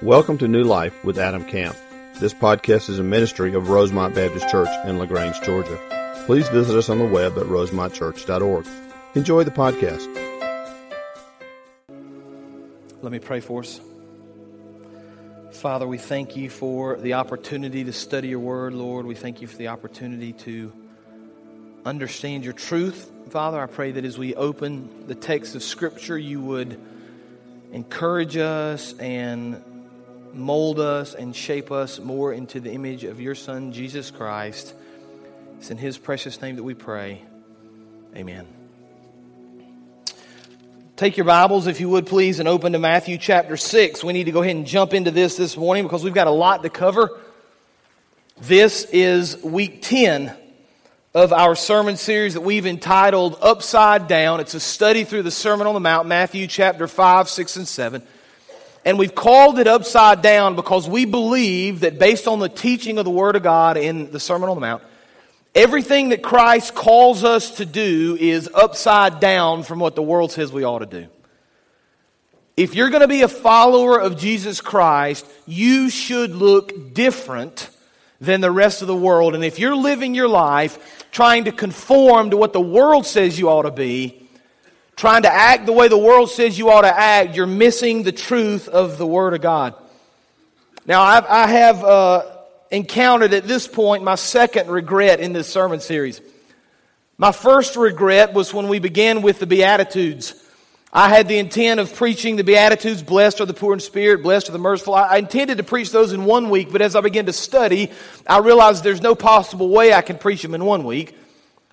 Welcome to New Life with Adam Camp. This podcast is a ministry of Rosemont Baptist Church in LaGrange, Georgia. Please visit us on the web at rosemontchurch.org. Enjoy the podcast. Let me pray for us. Father, we thank you for the opportunity to study your word, Lord. We thank you for the opportunity to understand your truth. Father, I pray that as we open the text of Scripture, you would encourage us and mold us and shape us more into the image of your Son, Jesus Christ. It's in His precious name that we pray. Amen. Take your Bibles, if you would please, and open to Matthew chapter 6. We need to go ahead and jump into this this morning because we've got a lot to cover. This is week 10 of our sermon series that we've entitled Upside Down. It's a study through the Sermon on the Mount, Matthew chapter 5, 6, and 7. And we've called it upside down because we believe that based on the teaching of the Word of God in the Sermon on the Mount, everything that Christ calls us to do is upside down from what the world says we ought to do. If you're going to be a follower of Jesus Christ, you should look different than the rest of the world. And if you're living your life trying to conform to what the world says you ought to be, trying to act the way the world says you ought to act, you're missing the truth of the Word of God. Now, I've, I have uh, encountered at this point my second regret in this sermon series. My first regret was when we began with the Beatitudes. I had the intent of preaching the Beatitudes, blessed are the poor in spirit, blessed are the merciful. I intended to preach those in one week, but as I began to study, I realized there's no possible way I can preach them in one week.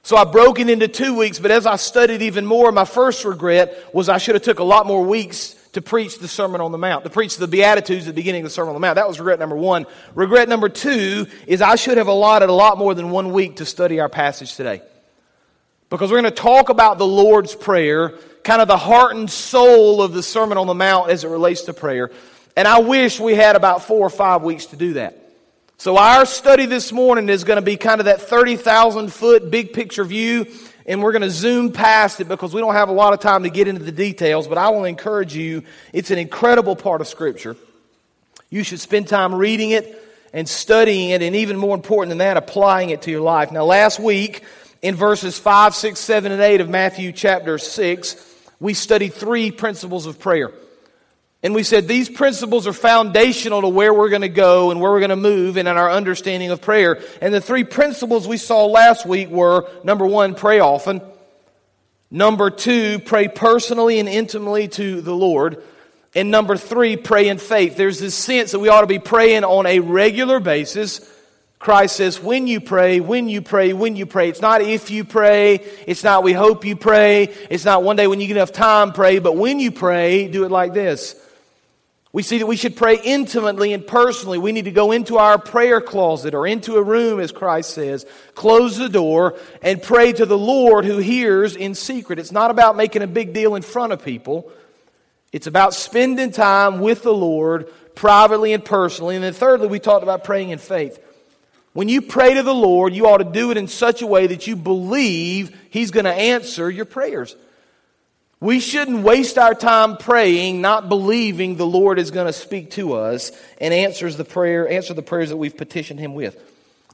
So I broke it into two weeks, but as I studied even more, my first regret was I should have took a lot more weeks to preach the Sermon on the Mount, to preach the Beatitudes at the beginning of the Sermon on the Mount. That was regret number one. Regret number two is I should have allotted a lot more than one week to study our passage today. Because we're going to talk about the Lord's Prayer, kind of the heart and soul of the Sermon on the Mount as it relates to prayer. And I wish we had about four or five weeks to do that. So our study this morning is going to be kind of that 30,000 foot big picture view, and we're going to zoom past it because we don't have a lot of time to get into the details, but I want to encourage you, it's an incredible part of Scripture. You should spend time reading it and studying it, and even more important than that, applying it to your life. Now, last week, in verses 5, 6, 7, and 8 of Matthew chapter 6, we studied three principles of prayer. And we said these principles are foundational to where we're going to go and where we're going to move and in our understanding of prayer. And the three principles we saw last week were number one, pray often. Number two, pray personally and intimately to the Lord. And number three, pray in faith. There's this sense that we ought to be praying on a regular basis. Christ says, when you pray, when you pray, when you pray. It's not if you pray. It's not we hope you pray. It's not one day when you get enough time pray. But when you pray, do it like this. We see that we should pray intimately and personally. We need to go into our prayer closet or into a room, as Christ says, close the door, and pray to the Lord who hears in secret. It's not about making a big deal in front of people, it's about spending time with the Lord privately and personally. And then, thirdly, we talked about praying in faith. When you pray to the Lord, you ought to do it in such a way that you believe He's going to answer your prayers. We shouldn't waste our time praying, not believing the Lord is going to speak to us and answers the prayer, answer the prayers that we've petitioned Him with.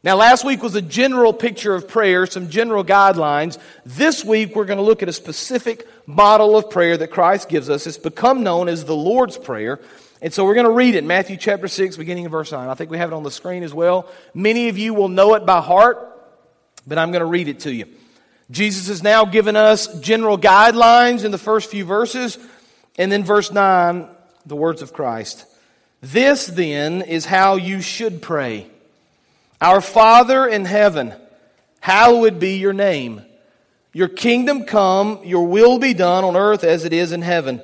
Now, last week was a general picture of prayer, some general guidelines. This week, we're going to look at a specific model of prayer that Christ gives us. It's become known as the Lord's Prayer. And so we're going to read it, Matthew chapter 6, beginning of verse 9. I think we have it on the screen as well. Many of you will know it by heart, but I'm going to read it to you. Jesus has now given us general guidelines in the first few verses. And then, verse 9, the words of Christ. This then is how you should pray Our Father in heaven, hallowed be your name. Your kingdom come, your will be done on earth as it is in heaven.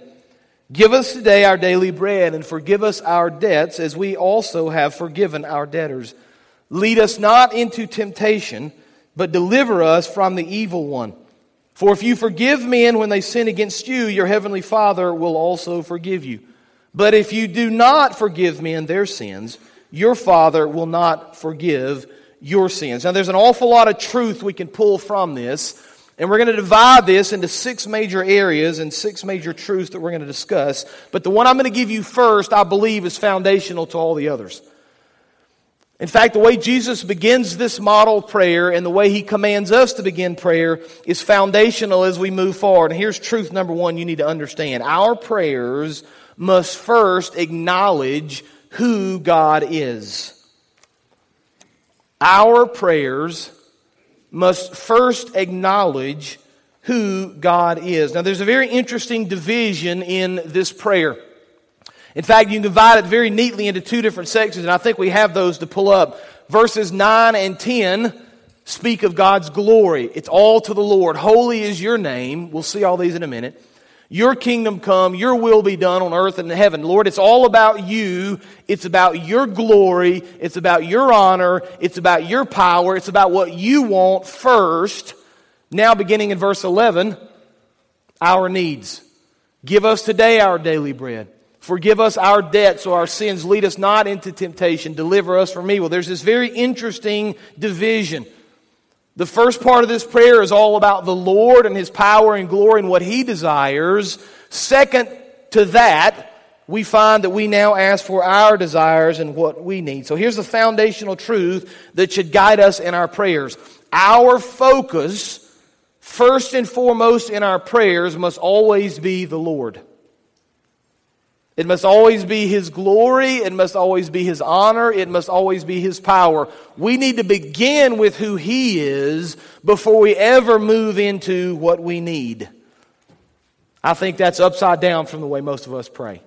Give us today our daily bread and forgive us our debts as we also have forgiven our debtors. Lead us not into temptation but deliver us from the evil one. For if you forgive men when they sin against you, your heavenly Father will also forgive you. But if you do not forgive men their sins, your Father will not forgive your sins. Now, there's an awful lot of truth we can pull from this. And we're going to divide this into six major areas and six major truths that we're going to discuss. But the one I'm going to give you first, I believe, is foundational to all the others. In fact, the way Jesus begins this model prayer and the way he commands us to begin prayer is foundational as we move forward. And here's truth number one you need to understand. Our prayers must first acknowledge who God is. Our prayers must first acknowledge who God is. Now, there's a very interesting division in this prayer. In fact, you can divide it very neatly into two different sections, and I think we have those to pull up. Verses 9 and 10 speak of God's glory. It's all to the Lord. Holy is your name. We'll see all these in a minute. Your kingdom come, your will be done on earth and in heaven. Lord, it's all about you. It's about your glory. It's about your honor. It's about your power. It's about what you want first. Now, beginning in verse 11, our needs. Give us today our daily bread. Forgive us our debts so our sins lead us not into temptation. Deliver us from evil. There's this very interesting division. The first part of this prayer is all about the Lord and His power and glory and what He desires. Second to that, we find that we now ask for our desires and what we need. So here's the foundational truth that should guide us in our prayers. Our focus, first and foremost in our prayers, must always be the Lord. It must always be His glory. It must always be His honor. It must always be His power. We need to begin with who He is before we ever move into what we need. I think that's upside down from the way most of us pray.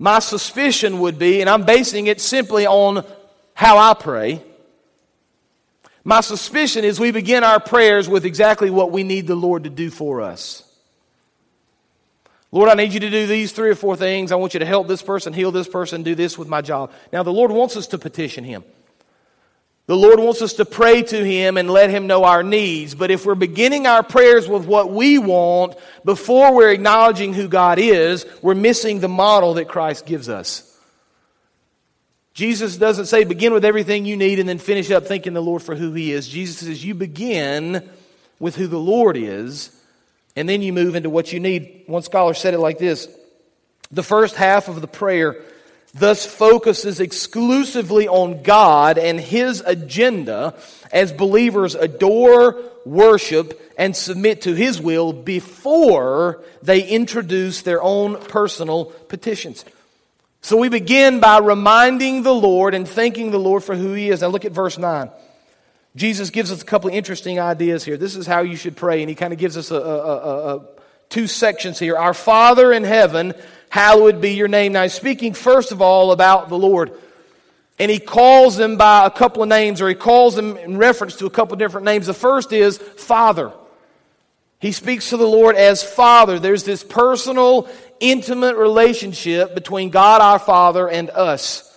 My suspicion would be, and I'm basing it simply on how I pray. My suspicion is we begin our prayers with exactly what we need the Lord to do for us. Lord, I need you to do these three or four things. I want you to help this person, heal this person, do this with my job. Now, the Lord wants us to petition Him. The Lord wants us to pray to Him and let Him know our needs. But if we're beginning our prayers with what we want before we're acknowledging who God is, we're missing the model that Christ gives us. Jesus doesn't say begin with everything you need and then finish up thanking the Lord for who He is. Jesus says you begin with who the Lord is and then you move into what you need. One scholar said it like this The first half of the prayer thus focuses exclusively on God and His agenda as believers adore, worship, and submit to His will before they introduce their own personal petitions. So we begin by reminding the Lord and thanking the Lord for who He is. Now look at verse 9. Jesus gives us a couple of interesting ideas here. This is how you should pray, and he kind of gives us a, a, a, two sections here. Our Father in heaven, hallowed be your name. Now, he's speaking first of all about the Lord. And he calls them by a couple of names, or he calls them in reference to a couple of different names. The first is Father. He speaks to the Lord as Father. There's this personal, intimate relationship between God our Father and us.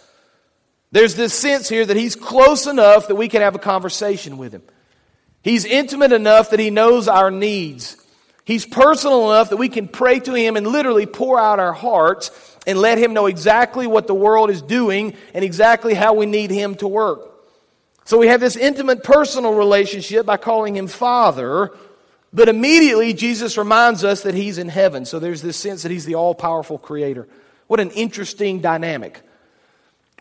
There's this sense here that he's close enough that we can have a conversation with him. He's intimate enough that he knows our needs. He's personal enough that we can pray to him and literally pour out our hearts and let him know exactly what the world is doing and exactly how we need him to work. So we have this intimate personal relationship by calling him Father, but immediately Jesus reminds us that he's in heaven. So there's this sense that he's the all powerful creator. What an interesting dynamic.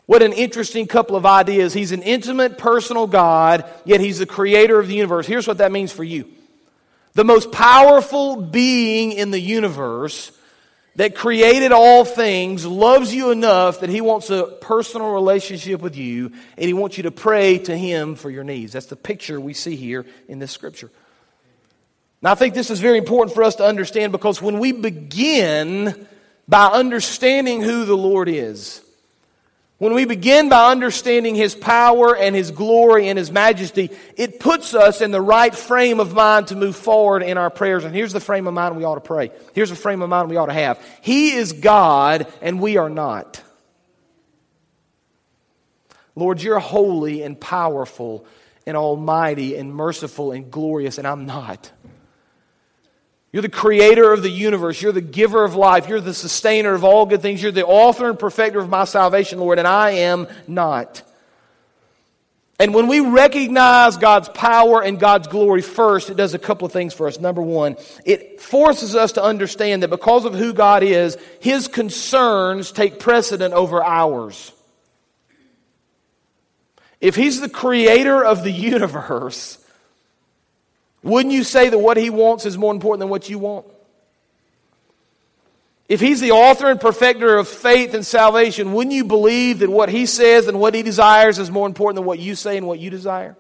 What an interesting couple of ideas. He's an intimate, personal God, yet He's the creator of the universe. Here's what that means for you the most powerful being in the universe that created all things loves you enough that He wants a personal relationship with you, and He wants you to pray to Him for your needs. That's the picture we see here in this scripture. Now, I think this is very important for us to understand because when we begin by understanding who the Lord is, when we begin by understanding His power and His glory and His majesty, it puts us in the right frame of mind to move forward in our prayers. And here's the frame of mind we ought to pray. Here's the frame of mind we ought to have. He is God and we are not. Lord, you're holy and powerful and almighty and merciful and glorious, and I'm not. You're the creator of the universe. You're the giver of life. You're the sustainer of all good things. You're the author and perfecter of my salvation, Lord, and I am not. And when we recognize God's power and God's glory first, it does a couple of things for us. Number one, it forces us to understand that because of who God is, His concerns take precedent over ours. If He's the creator of the universe, wouldn't you say that what He wants is more important than what you want? If he's the author and perfecter of faith and salvation, wouldn't you believe that what he says and what he desires is more important than what you say and what you desire?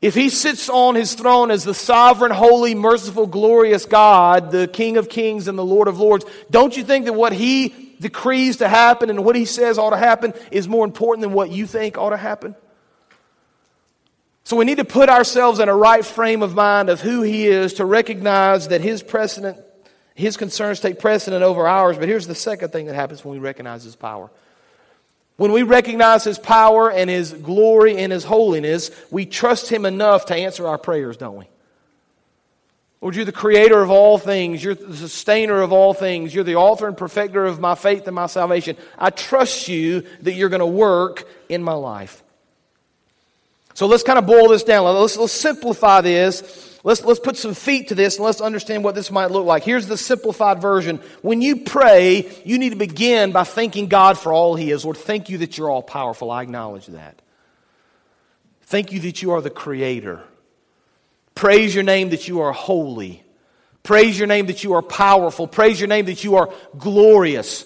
If he sits on his throne as the sovereign, holy, merciful, glorious God, the King of kings and the Lord of lords, don't you think that what he decrees to happen and what he says ought to happen is more important than what you think ought to happen? So we need to put ourselves in a right frame of mind of who he is to recognize that his precedent his concerns take precedent over ours. But here's the second thing that happens when we recognize His power. When we recognize His power and His glory and His holiness, we trust Him enough to answer our prayers, don't we? Lord, you're the creator of all things. You're the sustainer of all things. You're the author and perfecter of my faith and my salvation. I trust you that you're going to work in my life. So let's kind of boil this down. Let's, let's simplify this Let's, let's put some feet to this and let's understand what this might look like. Here's the simplified version. When you pray, you need to begin by thanking God for all He is. Lord, thank you that you're all powerful. I acknowledge that. Thank you that you are the Creator. Praise your name that you are holy. Praise your name that you are powerful. Praise your name that you are glorious.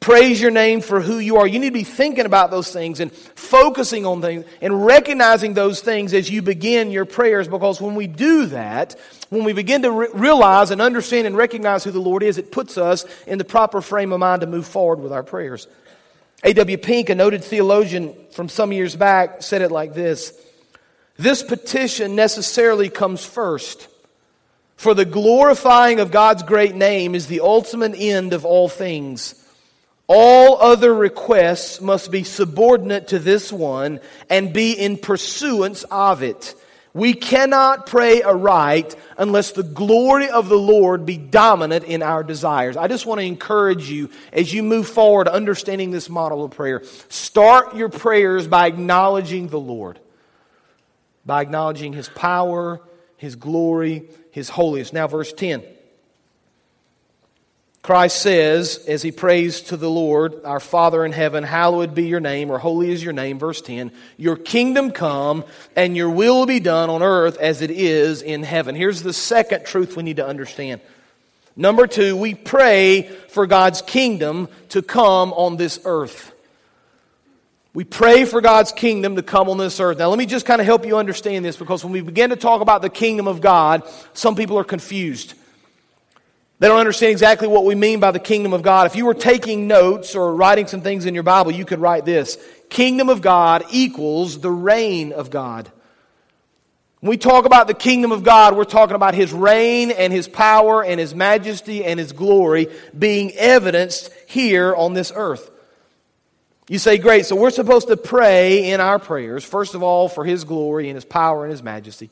Praise your name for who you are. You need to be thinking about those things and focusing on things and recognizing those things as you begin your prayers because when we do that, when we begin to re- realize and understand and recognize who the Lord is, it puts us in the proper frame of mind to move forward with our prayers. A.W. Pink, a noted theologian from some years back, said it like this This petition necessarily comes first. For the glorifying of God's great name is the ultimate end of all things. All other requests must be subordinate to this one and be in pursuance of it. We cannot pray aright unless the glory of the Lord be dominant in our desires. I just want to encourage you as you move forward understanding this model of prayer. Start your prayers by acknowledging the Lord, by acknowledging His power, His glory, His holiness. Now, verse 10. Christ says, as he prays to the Lord, Our Father in heaven, hallowed be your name, or holy is your name, verse 10, Your kingdom come, and your will be done on earth as it is in heaven. Here's the second truth we need to understand. Number two, we pray for God's kingdom to come on this earth. We pray for God's kingdom to come on this earth. Now, let me just kind of help you understand this because when we begin to talk about the kingdom of God, some people are confused. They don't understand exactly what we mean by the kingdom of God. If you were taking notes or writing some things in your Bible, you could write this Kingdom of God equals the reign of God. When we talk about the kingdom of God, we're talking about His reign and His power and His majesty and His glory being evidenced here on this earth. You say, great, so we're supposed to pray in our prayers, first of all, for His glory and His power and His majesty.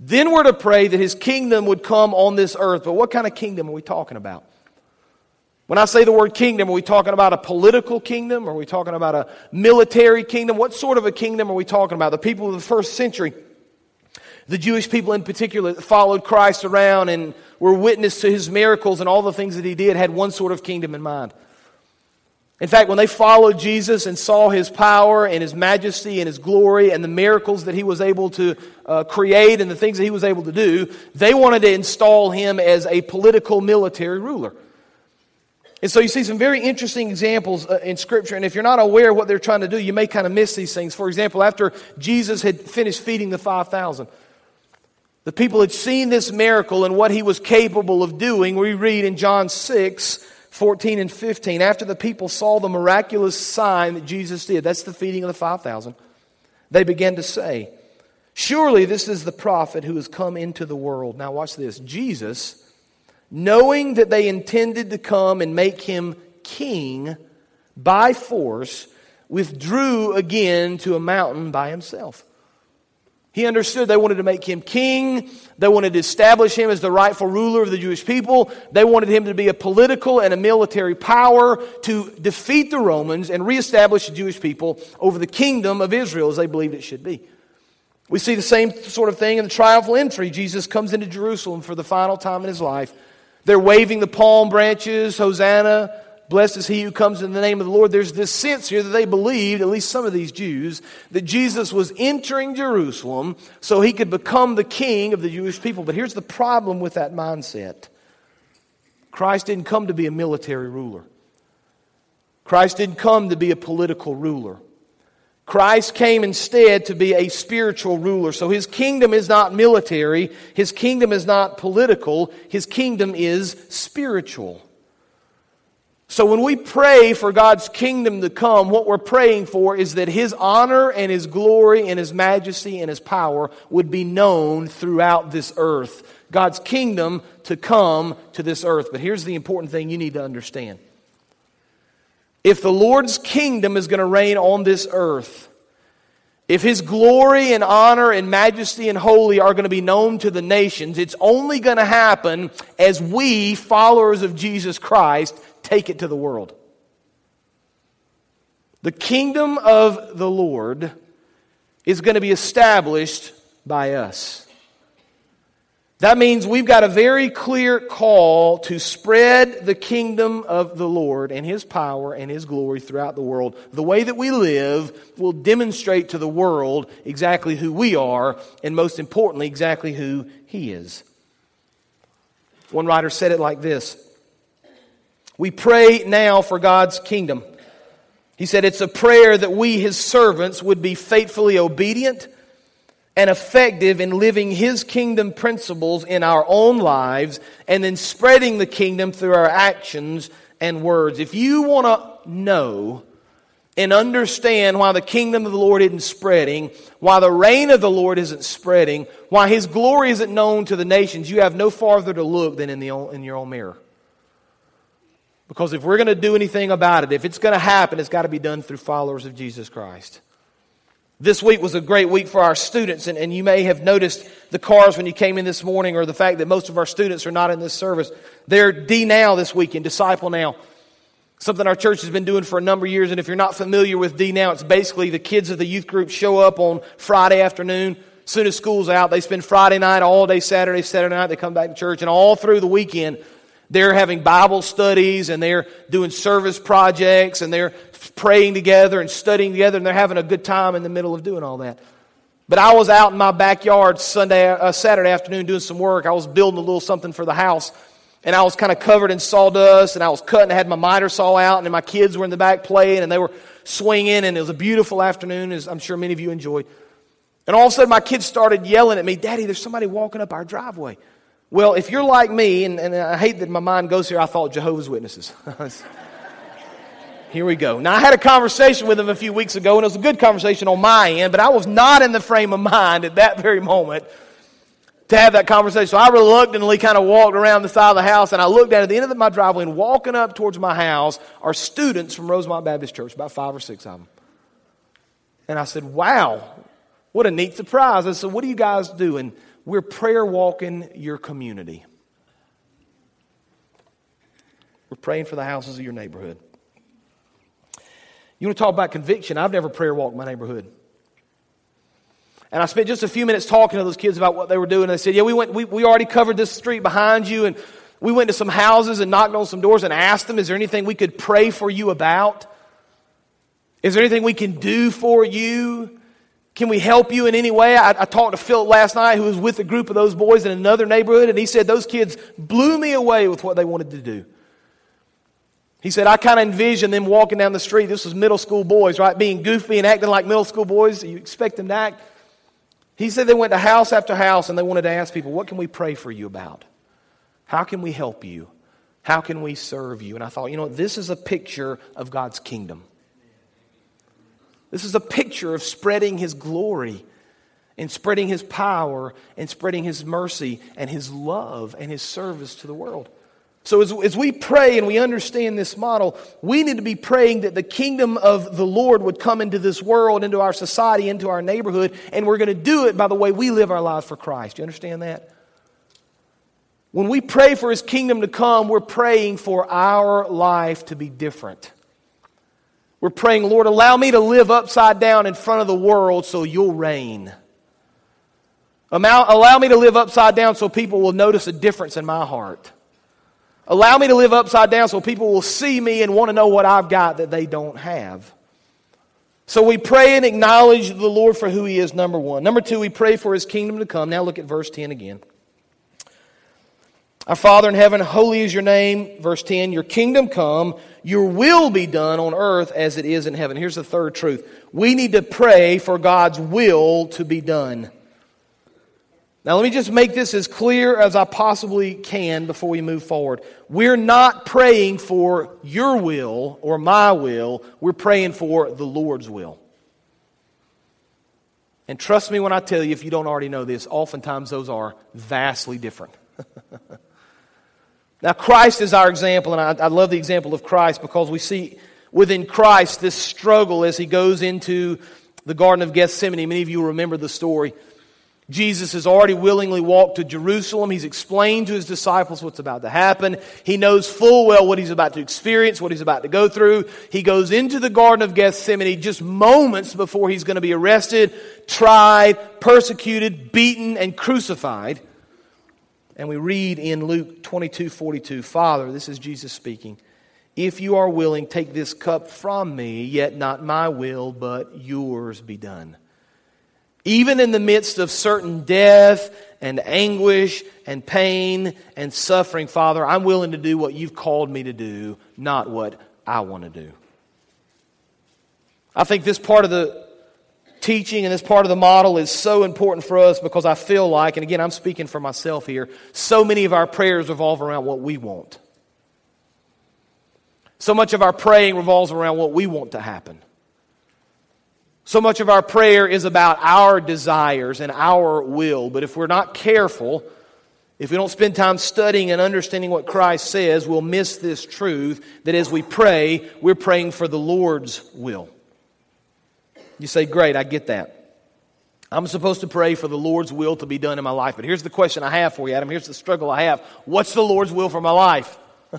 Then we're to pray that his kingdom would come on this earth. But what kind of kingdom are we talking about? When I say the word kingdom, are we talking about a political kingdom? Are we talking about a military kingdom? What sort of a kingdom are we talking about? The people of the first century, the Jewish people in particular that followed Christ around and were witness to his miracles and all the things that he did, had one sort of kingdom in mind. In fact, when they followed Jesus and saw his power and his majesty and his glory and the miracles that he was able to uh, create and the things that he was able to do, they wanted to install him as a political military ruler. And so you see some very interesting examples uh, in Scripture. And if you're not aware of what they're trying to do, you may kind of miss these things. For example, after Jesus had finished feeding the 5,000, the people had seen this miracle and what he was capable of doing. We read in John 6 14 and 15, after the people saw the miraculous sign that Jesus did, that's the feeding of the 5,000, they began to say, Surely this is the prophet who has come into the world. Now, watch this. Jesus, knowing that they intended to come and make him king by force, withdrew again to a mountain by himself. He understood they wanted to make him king. They wanted to establish him as the rightful ruler of the Jewish people. They wanted him to be a political and a military power to defeat the Romans and reestablish the Jewish people over the kingdom of Israel as they believed it should be. We see the same sort of thing in the triumphal entry. Jesus comes into Jerusalem for the final time in his life. They're waving the palm branches, Hosanna, Blessed is he who comes in the name of the Lord. There's this sense here that they believed, at least some of these Jews, that Jesus was entering Jerusalem so he could become the king of the Jewish people. But here's the problem with that mindset Christ didn't come to be a military ruler, Christ didn't come to be a political ruler. Christ came instead to be a spiritual ruler. So his kingdom is not military, his kingdom is not political, his kingdom is spiritual. So when we pray for God's kingdom to come, what we're praying for is that His honor and His glory and His majesty and His power would be known throughout this earth. God's kingdom to come to this earth. But here's the important thing you need to understand. If the Lord's kingdom is going to reign on this earth, if his glory and honor and majesty and holy are going to be known to the nations, it's only going to happen as we, followers of Jesus Christ, take it to the world. The kingdom of the Lord is going to be established by us. That means we've got a very clear call to spread the kingdom of the Lord and His power and His glory throughout the world. The way that we live will demonstrate to the world exactly who we are, and most importantly, exactly who He is. One writer said it like this we pray now for God's kingdom. He said it's a prayer that we, his servants, would be faithfully obedient and effective in living his kingdom principles in our own lives and then spreading the kingdom through our actions and words. If you want to know and understand why the kingdom of the Lord isn't spreading, why the reign of the Lord isn't spreading, why his glory isn't known to the nations, you have no farther to look than in, the, in your own mirror. Because if we're going to do anything about it, if it's going to happen, it's got to be done through followers of Jesus Christ. This week was a great week for our students, and, and you may have noticed the cars when you came in this morning, or the fact that most of our students are not in this service. They're D Now this weekend, Disciple Now. Something our church has been doing for a number of years, and if you're not familiar with D Now, it's basically the kids of the youth group show up on Friday afternoon. As soon as school's out, they spend Friday night, all day Saturday, Saturday night, they come back to church, and all through the weekend, they're having Bible studies and they're doing service projects and they're praying together and studying together and they're having a good time in the middle of doing all that. But I was out in my backyard Sunday, uh, Saturday afternoon doing some work. I was building a little something for the house and I was kind of covered in sawdust and I was cutting. I had my miter saw out and my kids were in the back playing and they were swinging and it was a beautiful afternoon as I'm sure many of you enjoyed. And all of a sudden my kids started yelling at me, Daddy, there's somebody walking up our driveway. Well, if you're like me, and, and I hate that my mind goes here, I thought Jehovah's Witnesses. Here we go. Now, I had a conversation with him a few weeks ago, and it was a good conversation on my end, but I was not in the frame of mind at that very moment to have that conversation. So I reluctantly kind of walked around the side of the house, and I looked down at the end of my driveway, and walking up towards my house are students from Rosemont Baptist Church, about five or six of them. And I said, Wow, what a neat surprise. I said, What are you guys doing? We're prayer walking your community. We're praying for the houses of your neighborhood. You want to talk about conviction? I've never prayer walked my neighborhood. And I spent just a few minutes talking to those kids about what they were doing. And they said, Yeah, we, went, we, we already covered this street behind you. And we went to some houses and knocked on some doors and asked them, Is there anything we could pray for you about? Is there anything we can do for you? Can we help you in any way? I, I, talked to Philip last night, who was with a group of those boys in another neighborhood, and he said those kids blew me away with what they wanted to do. He said, I kind of envisioned them walking down the street. This was middle school boys, right? Being goofy and acting like middle school boys. You expect them to act. He said they went to house after house and they wanted to ask people, What can we pray for you about? How can we help you? How can we serve you? And I thought, you know, this is a picture of God's kingdom. This is a picture of spreading His glory and spreading His power and spreading His mercy and His love and His service to the world. So, as, as we pray and we understand this model, we need to be praying that the kingdom of the Lord would come into this world, into our society, into our neighborhood, and we're going to do it by the way we live our lives for Christ. You understand that? When we pray for his kingdom to come, we're praying for our life to be different. We're praying, Lord, allow me to live upside down in front of the world so you'll reign. Allow me to live upside down so people will notice a difference in my heart. Allow me to live upside down so people will see me and want to know what I've got that they don't have. So we pray and acknowledge the Lord for who He is, number one. Number two, we pray for His kingdom to come. Now look at verse 10 again. Our Father in heaven, holy is your name. Verse 10, your kingdom come, your will be done on earth as it is in heaven. Here's the third truth. We need to pray for God's will to be done. Now, let me just make this as clear as I possibly can before we move forward. We're not praying for your will or my will, we're praying for the Lord's will. And trust me when I tell you, if you don't already know this, oftentimes those are vastly different. now, Christ is our example, and I, I love the example of Christ because we see within Christ this struggle as he goes into the Garden of Gethsemane. Many of you remember the story. Jesus has already willingly walked to Jerusalem. He's explained to his disciples what's about to happen. He knows full well what he's about to experience, what he's about to go through. He goes into the Garden of Gethsemane just moments before he's going to be arrested, tried, persecuted, beaten, and crucified. And we read in Luke 22 42, Father, this is Jesus speaking, if you are willing, take this cup from me, yet not my will, but yours be done. Even in the midst of certain death and anguish and pain and suffering, Father, I'm willing to do what you've called me to do, not what I want to do. I think this part of the teaching and this part of the model is so important for us because I feel like, and again, I'm speaking for myself here, so many of our prayers revolve around what we want. So much of our praying revolves around what we want to happen. So much of our prayer is about our desires and our will, but if we're not careful, if we don't spend time studying and understanding what Christ says, we'll miss this truth that as we pray, we're praying for the Lord's will. You say, Great, I get that. I'm supposed to pray for the Lord's will to be done in my life. But here's the question I have for you, Adam. Here's the struggle I have. What's the Lord's will for my life?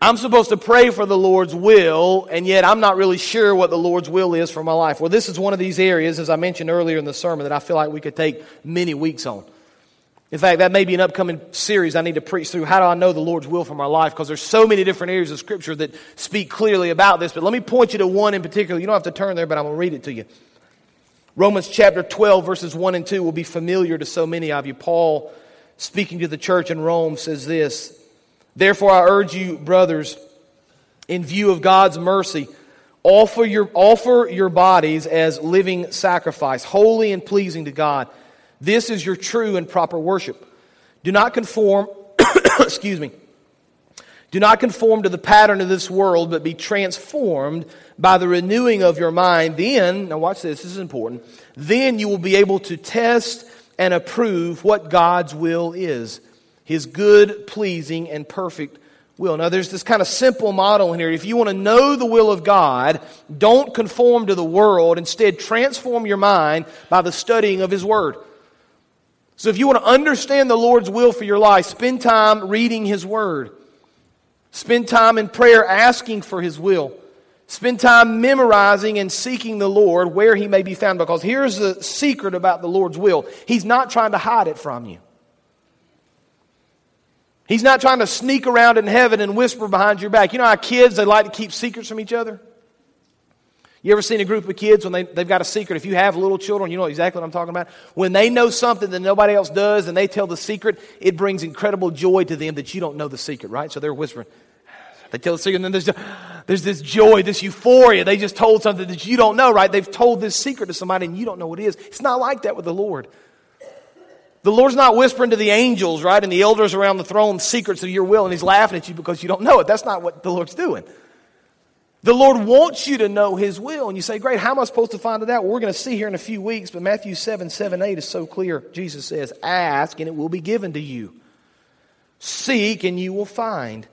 I'm supposed to pray for the Lord's will, and yet I'm not really sure what the Lord's will is for my life. Well, this is one of these areas, as I mentioned earlier in the sermon, that I feel like we could take many weeks on. In fact, that may be an upcoming series I need to preach through. How do I know the Lord's will for my life? Because there's so many different areas of Scripture that speak clearly about this. But let me point you to one in particular. You don't have to turn there, but I'm going to read it to you. Romans chapter 12, verses 1 and 2 will be familiar to so many of you. Paul, speaking to the church in Rome, says this Therefore, I urge you, brothers, in view of God's mercy, offer your, offer your bodies as living sacrifice, holy and pleasing to God. This is your true and proper worship. Do not conform, excuse me, do not conform to the pattern of this world, but be transformed by the renewing of your mind. Then, now watch this, this is important. Then you will be able to test and approve what God's will is his good, pleasing, and perfect will. Now, there's this kind of simple model in here. If you want to know the will of God, don't conform to the world. Instead, transform your mind by the studying of His Word. So, if you want to understand the Lord's will for your life, spend time reading His Word. Spend time in prayer asking for His will. Spend time memorizing and seeking the Lord where He may be found. Because here's the secret about the Lord's will He's not trying to hide it from you. He's not trying to sneak around in heaven and whisper behind your back. You know how kids, they like to keep secrets from each other? You ever seen a group of kids when they, they've got a secret? If you have little children, you know exactly what I'm talking about. When they know something that nobody else does and they tell the secret, it brings incredible joy to them that you don't know the secret, right? So they're whispering. They tell the secret, and then there's, there's this joy, this euphoria. They just told something that you don't know, right? They've told this secret to somebody and you don't know what it is. It's not like that with the Lord. The Lord's not whispering to the angels, right, and the elders around the throne secrets of your will, and He's laughing at you because you don't know it. That's not what the Lord's doing. The Lord wants you to know His will. And you say, Great, how am I supposed to find it out? We're going to see here in a few weeks, but Matthew 7 7 8 is so clear. Jesus says, Ask, and it will be given to you. Seek and you will find.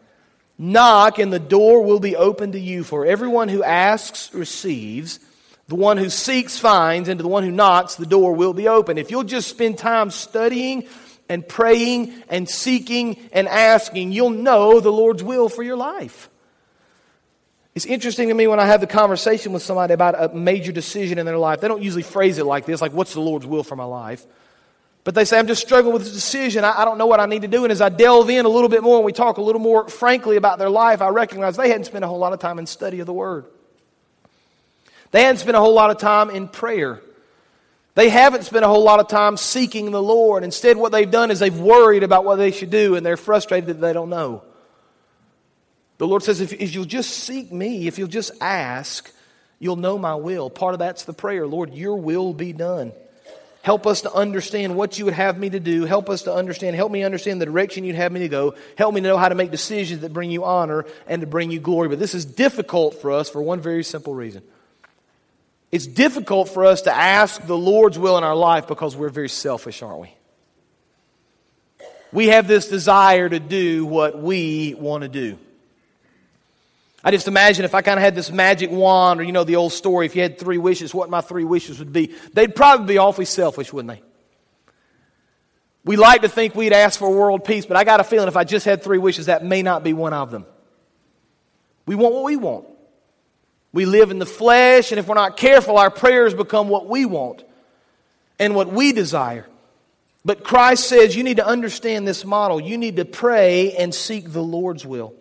Knock and the door will be open to you. For everyone who asks receives. The one who seeks finds, and to the one who knocks, the door will be open. If you'll just spend time studying and praying and seeking and asking, you'll know the Lord's will for your life. It's interesting to me when I have the conversation with somebody about a major decision in their life. They don't usually phrase it like this, like, what's the Lord's will for my life? But they say, I'm just struggling with this decision. I, I, don't know what I need to do. And as I delve in a little bit more and we talk a little more frankly about their life, I recognize they hadn't spent a whole lot of time in study of the Word. They hadn't spent a whole lot of time in prayer. They haven't spent a whole lot of time seeking the Lord. Instead, what they've done is they've worried about what they should do and they're frustrated that they don't know. The Lord says, if, if you'll just seek me, if you'll just ask, you'll know my will. Part of that's the prayer Lord, your will be done. Help us to understand what you would have me to do. Help us to understand. Help me understand the direction you'd have me to go. Help me to know how to make decisions that bring you honor and to bring you glory. But this is difficult for us for one very simple reason. It's difficult for us to ask the Lord's will in our life because we're very selfish, aren't we? We have this desire to do what we want to do. I just imagine if I kind of had this magic wand, or you know the old story, if you had three wishes, what my three wishes would be. They'd probably be awfully selfish, wouldn't they? We like to think we'd ask for world peace, but I got a feeling if I just had three wishes, that may not be one of them. We want what we want. We live in the flesh, and if we're not careful, our prayers become what we want and what we desire. But Christ says you need to understand this model. You need to pray and seek the Lord's will.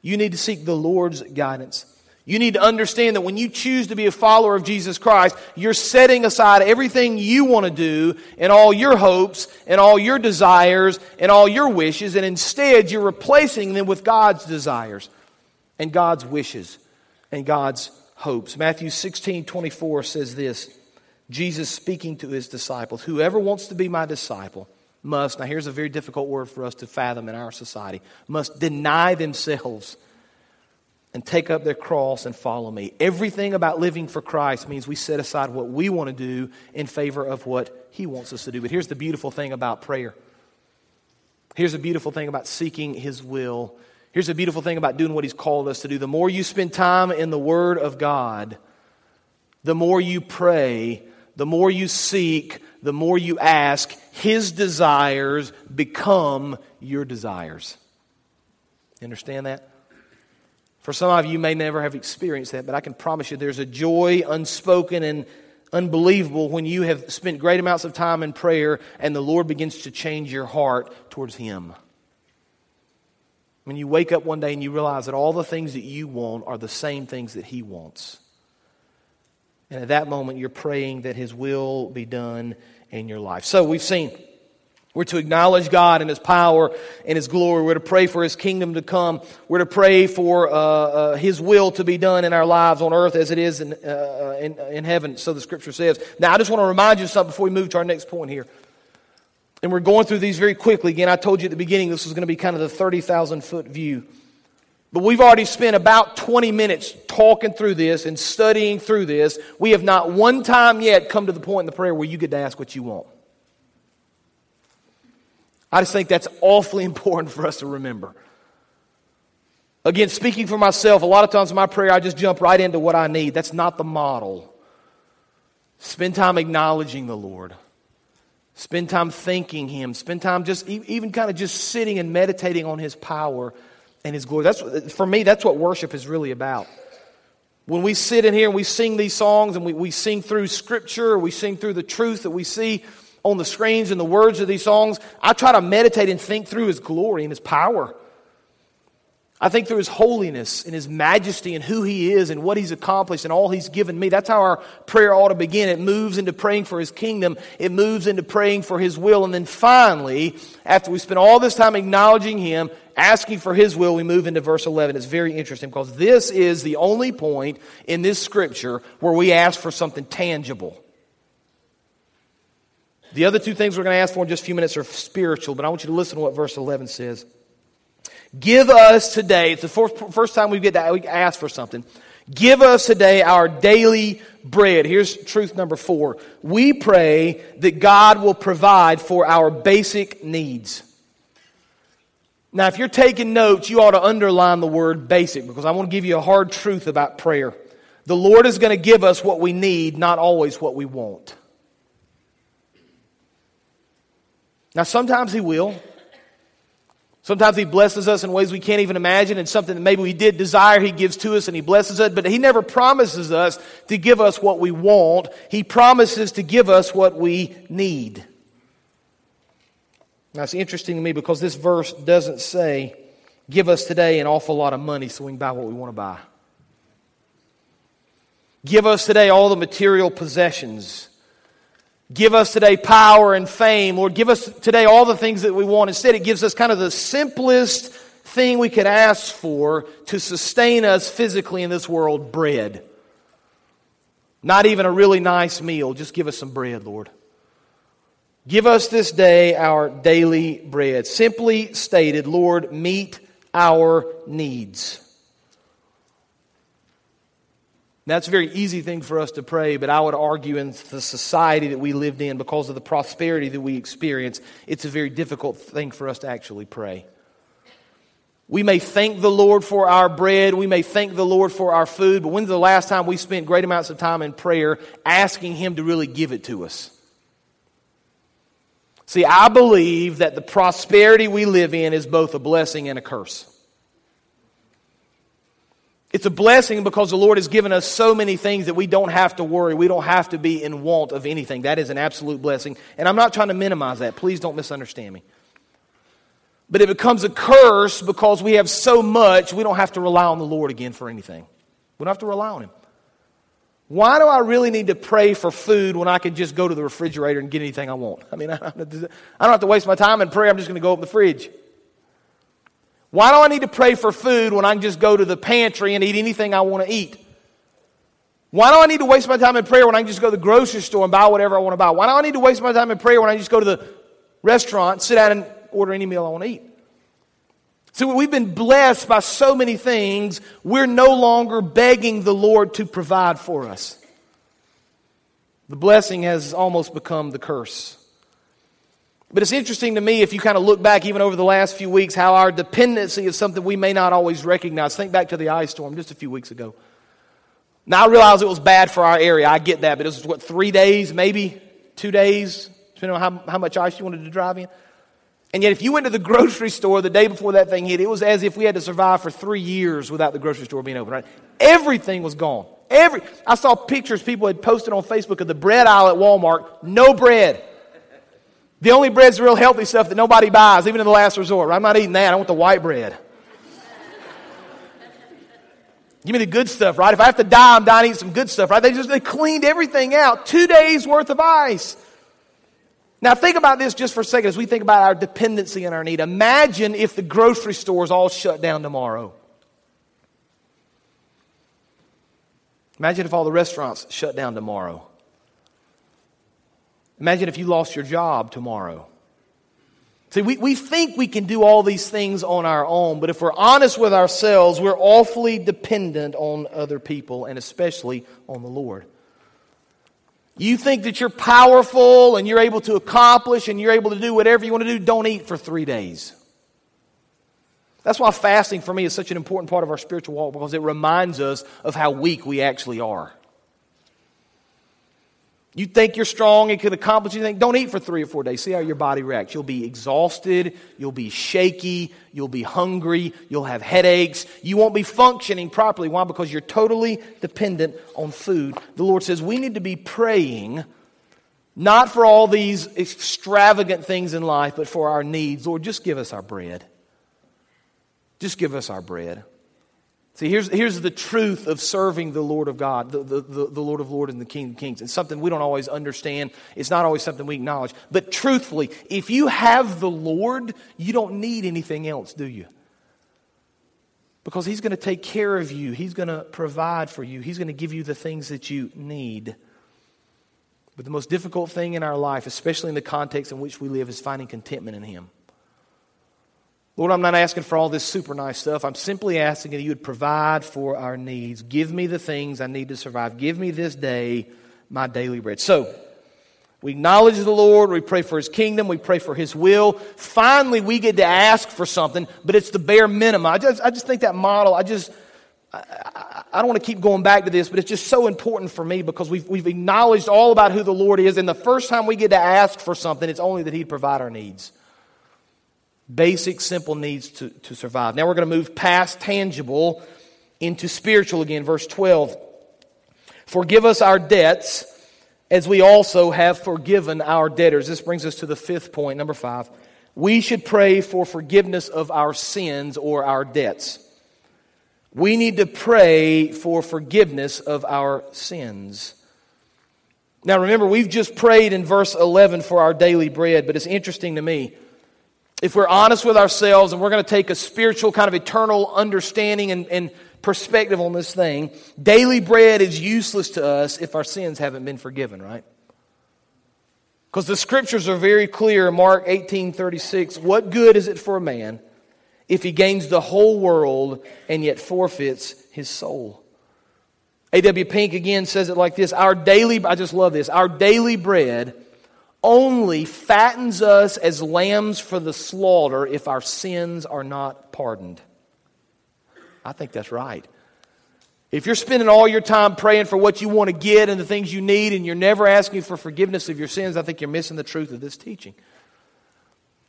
You need to seek the Lord's guidance. You need to understand that when you choose to be a follower of Jesus Christ, you're setting aside everything you want to do and all your hopes and all your desires and all your wishes, and instead you're replacing them with God's desires and God's wishes and God's hopes. Matthew 16 24 says this Jesus speaking to his disciples Whoever wants to be my disciple must, now here's a very difficult word for us to fathom in our society, must deny themselves and take up their cross and follow me. Everything about living for Christ means we set aside what we want to do in favor of what He wants us to do. But here's the beautiful thing about prayer. Here's the beautiful thing about seeking His will Here's the beautiful thing about doing what He's called us to do. The more you spend time in the Word of God, the more you pray, the more you seek, the more you ask, His desires become your desires. You understand that? For some of you, you may never have experienced that, but I can promise you there's a joy unspoken and unbelievable when you have spent great amounts of time in prayer and the Lord begins to change your heart towards Him. When you wake up one day and you realize that all the things that you want are the same things that He wants. And at that moment, you're praying that His will be done in your life. So we've seen we're to acknowledge God and His power and His glory. We're to pray for His kingdom to come. We're to pray for uh, uh, His will to be done in our lives on earth as it is in, uh, in, in heaven, so the Scripture says. Now, I just want to remind you of something before we move to our next point here. And we're going through these very quickly. Again, I told you at the beginning this was going to be kind of the 30,000 foot view. But we've already spent about 20 minutes talking through this and studying through this. We have not one time yet come to the point in the prayer where you get to ask what you want. I just think that's awfully important for us to remember. Again, speaking for myself, a lot of times in my prayer, I just jump right into what I need. That's not the model. Spend time acknowledging the Lord. Spend time thanking Him. Spend time just even kind of just sitting and meditating on His power and His glory. That's, for me, that's what worship is really about. When we sit in here and we sing these songs and we, we sing through Scripture, we sing through the truth that we see on the screens and the words of these songs, I try to meditate and think through His glory and His power. I think through his holiness and his majesty and who he is and what he's accomplished and all he's given me. That's how our prayer ought to begin. It moves into praying for his kingdom. It moves into praying for his will. And then finally, after we spend all this time acknowledging him, asking for his will, we move into verse 11. It's very interesting because this is the only point in this scripture where we ask for something tangible. The other two things we're going to ask for in just a few minutes are spiritual, but I want you to listen to what verse 11 says. Give us today, it's the first time we get that, we ask for something. Give us today our daily bread. Here's truth number four. We pray that God will provide for our basic needs. Now, if you're taking notes, you ought to underline the word basic because I want to give you a hard truth about prayer. The Lord is going to give us what we need, not always what we want. Now, sometimes He will. Sometimes He blesses us in ways we can't even imagine, and something that maybe we did desire, He gives to us and He blesses us, but He never promises us to give us what we want. He promises to give us what we need. Now, it's interesting to me because this verse doesn't say, give us today an awful lot of money so we can buy what we want to buy. Give us today all the material possessions. Give us today power and fame. Lord, give us today all the things that we want. Instead, it gives us kind of the simplest thing we could ask for to sustain us physically in this world bread. Not even a really nice meal. Just give us some bread, Lord. Give us this day our daily bread. Simply stated, Lord, meet our needs. That's a very easy thing for us to pray, but I would argue in the society that we lived in, because of the prosperity that we experience, it's a very difficult thing for us to actually pray. We may thank the Lord for our bread, we may thank the Lord for our food, but when's the last time we spent great amounts of time in prayer asking Him to really give it to us? See, I believe that the prosperity we live in is both a blessing and a curse. It's a blessing because the Lord has given us so many things that we don't have to worry. We don't have to be in want of anything. That is an absolute blessing. And I'm not trying to minimize that. Please don't misunderstand me. But it becomes a curse because we have so much, we don't have to rely on the Lord again for anything. We don't have to rely on Him. Why do I really need to pray for food when I can just go to the refrigerator and get anything I want? I mean, I don't have to waste my time in prayer. I'm just going to go open the fridge. Why do I need to pray for food when I can just go to the pantry and eat anything I want to eat? Why do I need to waste my time in prayer when I can just go to the grocery store and buy whatever I want to buy? Why do I need to waste my time in prayer when I just go to the restaurant, sit down, and order any meal I want to eat? So we've been blessed by so many things, we're no longer begging the Lord to provide for us. The blessing has almost become the curse. But it's interesting to me if you kind of look back even over the last few weeks how our dependency is something we may not always recognize. Think back to the ice storm just a few weeks ago. Now I realize it was bad for our area. I get that, but it was what, three days, maybe two days, depending on how, how much ice you wanted to drive in. And yet, if you went to the grocery store the day before that thing hit, it was as if we had to survive for three years without the grocery store being open, right? Everything was gone. Every, I saw pictures people had posted on Facebook of the bread aisle at Walmart, no bread. The only bread's real healthy stuff that nobody buys, even in the last resort. I'm not eating that. I want the white bread. Give me the good stuff, right? If I have to die, I'm dying to eat some good stuff, right? They just they cleaned everything out. Two days worth of ice. Now think about this just for a second as we think about our dependency and our need. Imagine if the grocery stores all shut down tomorrow. Imagine if all the restaurants shut down tomorrow. Imagine if you lost your job tomorrow. See, we, we think we can do all these things on our own, but if we're honest with ourselves, we're awfully dependent on other people and especially on the Lord. You think that you're powerful and you're able to accomplish and you're able to do whatever you want to do, don't eat for three days. That's why fasting for me is such an important part of our spiritual walk because it reminds us of how weak we actually are. You think you're strong and can accomplish anything, don't eat for three or four days. See how your body reacts. You'll be exhausted, you'll be shaky, you'll be hungry, you'll have headaches, you won't be functioning properly. Why? Because you're totally dependent on food. The Lord says we need to be praying not for all these extravagant things in life, but for our needs. Lord, just give us our bread. Just give us our bread. See, here's, here's the truth of serving the Lord of God, the, the, the, Lord of Lords and the King of Kings. It's something we don't always understand. It's not always something we acknowledge. But truthfully, if you have the Lord, you don't need anything else, do you? Because He's going to take care of you, He's going to provide for you, He's going to give you the things that you need. But the most difficult thing in our life, especially in the context in which we live, is finding contentment in Him. Lord, I'm not asking for all this super nice stuff. I'm simply asking that you would provide for our needs. Give me the things I need to survive. Give me this day my daily bread. So, We acknowledge the Lord, we pray for His kingdom, we pray for His will. Finally, we get to ask for something, but it's the bare minimum. I just, I just think that model, I just, I, don't want to keep going back to this, but it's just so important for me because we've, we've acknowledged all about who the Lord is, and the first time we get to ask for something, it's only that He'd provide our needs. Basic, simple needs to, to survive. Now we're going to move past tangible into spiritual again. Verse 12. Forgive us our debts as we also have forgiven our debtors. This brings us to the fifth point, number five. We should pray for forgiveness of our sins or our debts. We need to pray for forgiveness of our sins. Now remember, we've just prayed in verse 11 for our daily bread, but it's interesting to me if we're honest with ourselves and we're going to take a spiritual kind of eternal understanding and, and, perspective on this thing, daily bread is useless to us if our sins haven't been forgiven, right? Because the scriptures are very clear, Mark 18 36. What good is it for a man if he gains the whole world and yet forfeits his soul? A.W. Pink again says it like this Our daily, I just love this, our daily bread only fattens us as lambs for the slaughter if our sins are not pardoned. I think that's right. If you're spending all your time praying for what you want to get and the things you need, and you're never asking for forgiveness of your sins, I think you're missing the truth of this teaching.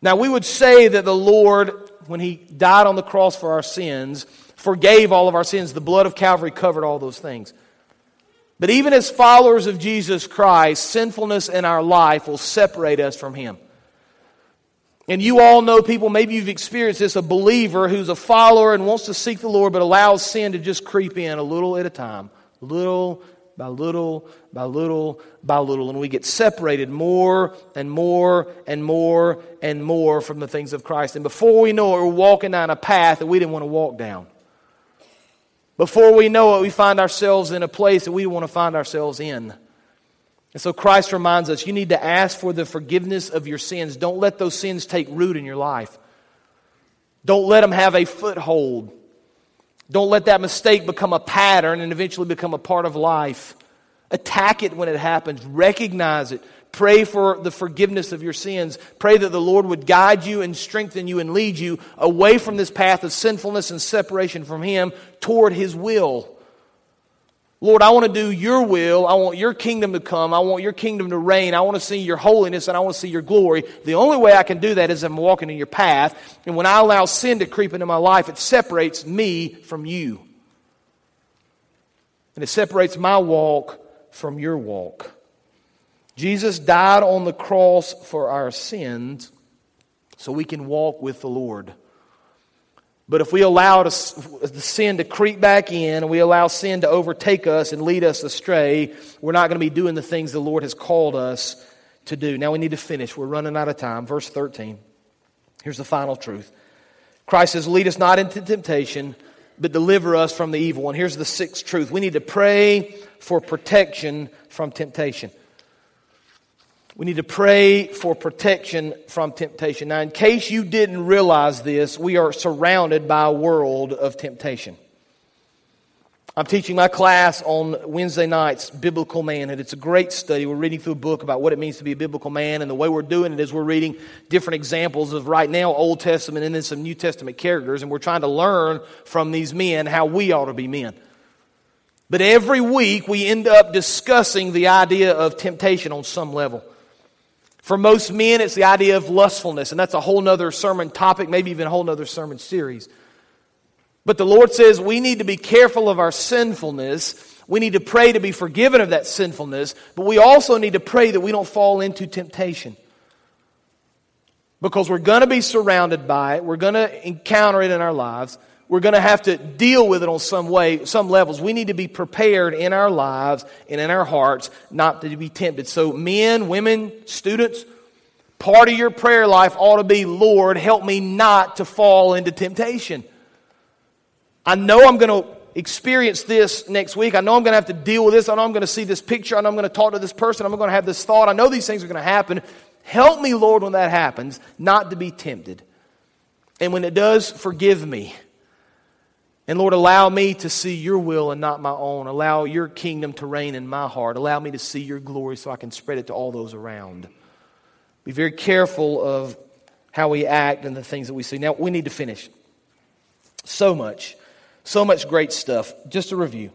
Now, we would say that the Lord, when He died on the cross for our sins, forgave all of our sins. The blood of Calvary covered all those things. But even as followers of Jesus Christ, sinfulness in our life will separate us from Him. And you all know people, maybe you've experienced this, a believer who's a follower and wants to seek the Lord, but allows sin to just creep in a little at a time, little by little by little by little. And we get separated more and more and more and more from the things of Christ. And before we know it, we're walking down a path that we didn't want to walk down. Before we know it, we find ourselves in a place that we want to find ourselves in. And so Christ reminds us you need to ask for the forgiveness of your sins. Don't let those sins take root in your life. Don't let them have a foothold. Don't let that mistake become a pattern and eventually become a part of life. Attack it when it happens. Recognize it. Pray for the forgiveness of your sins. Pray that the Lord would guide you and strengthen you and lead you away from this path of sinfulness and separation from Him toward His will. Lord, I want to do your will. I want your kingdom to come. I want your kingdom to reign. I want to see your holiness and I want to see your glory. The only way I can do that is I'm walking in your path. And when I allow sin to creep into my life, it separates me from you. And it separates my walk from your walk. Jesus died on the cross for our sins so we can walk with the Lord. But if we allow the sin to creep back in and we allow sin to overtake us and lead us astray, we're not going to be doing the things the Lord has called us to do. Now we need to finish. We're running out of time. Verse 13. Here's the final truth Christ says, Lead us not into temptation, but deliver us from the evil one. Here's the sixth truth we need to pray for protection from temptation. We need to pray for protection from temptation. Now, in case you didn't realize this, we are surrounded by a world of temptation. I'm teaching my class on Wednesday nights, Biblical Manhood. It's a great study. We're reading through a book about what it means to be a biblical man, and the way we're doing it is we're reading different examples of right now Old Testament and then some New Testament characters, and we're trying to learn from these men how we ought to be men. But every week we end up discussing the idea of temptation on some level. For most men, it's the idea of lustfulness, and that's a whole nother sermon topic, maybe even a whole nother sermon series. But the Lord says we need to be careful of our sinfulness. We need to pray to be forgiven of that sinfulness, but we also need to pray that we don't fall into temptation. Because we're going to be surrounded by it, we're going to encounter it in our lives we're going to have to deal with it on some way, some levels. We need to be prepared in our lives and in our hearts not to be tempted. So, men, women, students, part of your prayer life ought to be Lord, help me not to fall into temptation. I know I'm going to experience this next week. I know I'm going to have to deal with this. I know I'm going to see this picture. I know I'm going to talk to this person. I'm going to have this thought. I know these things are going to happen. Help me, Lord, when that happens, not to be tempted. And when it does, forgive me And Lord, allow me to see your will and not my own. Allow your kingdom to reign in my heart. Allow me to see your glory so I can spread it to all those around. Be very careful of how we act and the things that we see. Now, we need to finish. So much, so much great stuff. Just a review.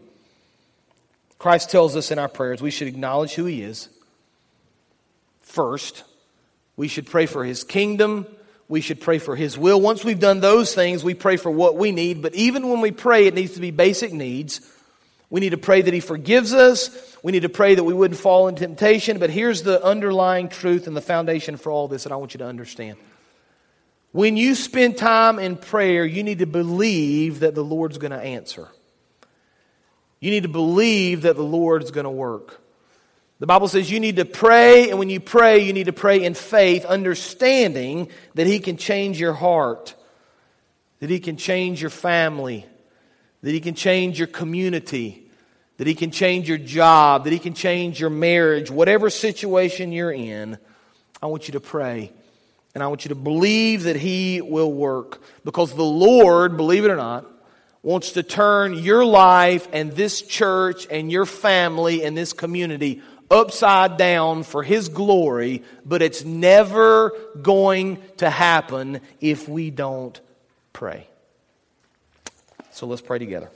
Christ tells us in our prayers we should acknowledge who He is first. We should pray for His kingdom we should pray for His will. Once we've done those things, we pray for what we need. But even when we pray, it needs to be basic needs. We need to pray that He forgives us. We need to pray that we wouldn't fall into temptation. But here's the underlying truth and the foundation for all this that I want you to understand. When you spend time in prayer, you need to believe that the Lord's going to answer. You need to believe that the Lord's going to work. The Bible says you need to pray, and when you pray, you need to pray in faith, understanding that He can change your heart, that He can change your family, that He can change your community, that He can change your job, that He can change your marriage, whatever situation you're in. I want you to pray. And I want you to believe that He will work. Because the Lord, believe it or not, wants to turn your life and this church and your family and this community upside down for His glory, but it's never going to happen if we don't pray. So let's pray together.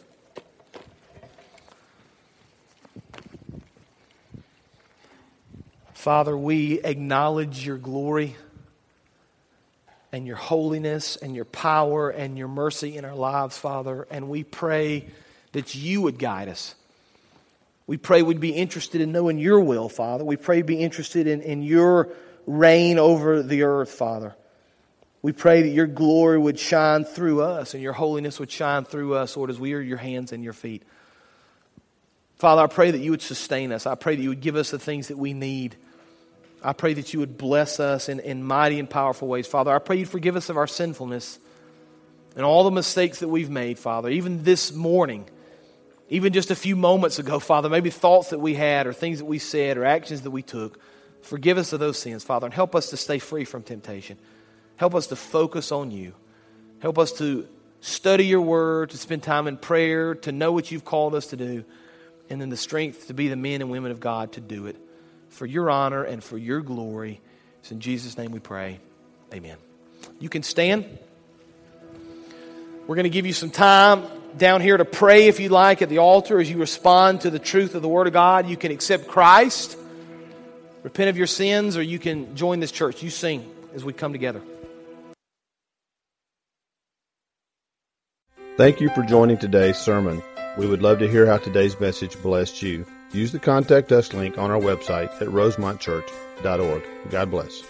Father, we acknowledge your glory and your holiness and your power and your mercy in our lives, Father, and we pray that you would guide us. We pray we'd be interested in knowing your will, Father. We pray be interested in, in your reign over the earth, Father. We pray that your glory would shine through us and your holiness would shine through us, Lord, as we are your hands and your feet. Father, I pray that you would sustain us. I pray that you would give us the things that we need. I pray that you would bless us in, in mighty and powerful ways. Father, I pray you'd forgive us of our sinfulness and all the mistakes that we've made, Father, even this morning even just a few moments ago, Father, maybe thoughts that we had or things that we said or actions that we took. Forgive us of those sins, Father, and help us to stay free from temptation. Help us to focus on you. Help us to study your word, to spend time in prayer, to know what you've called us to do, and then the strength to be the men and women of God to do it for your honor and for your glory. It's in Jesus' name we pray. Amen. You can stand. We're going to give you some time down here to pray if you like at the altar as you respond to the truth of the Word of God. You can accept Christ, repent of your sins, or you can join this church. You sing as we come together. Thank you for joining today's sermon. We would love to hear how today's message blessed you. Use the Contact Us link on our website at rosemontchurch.org. God bless.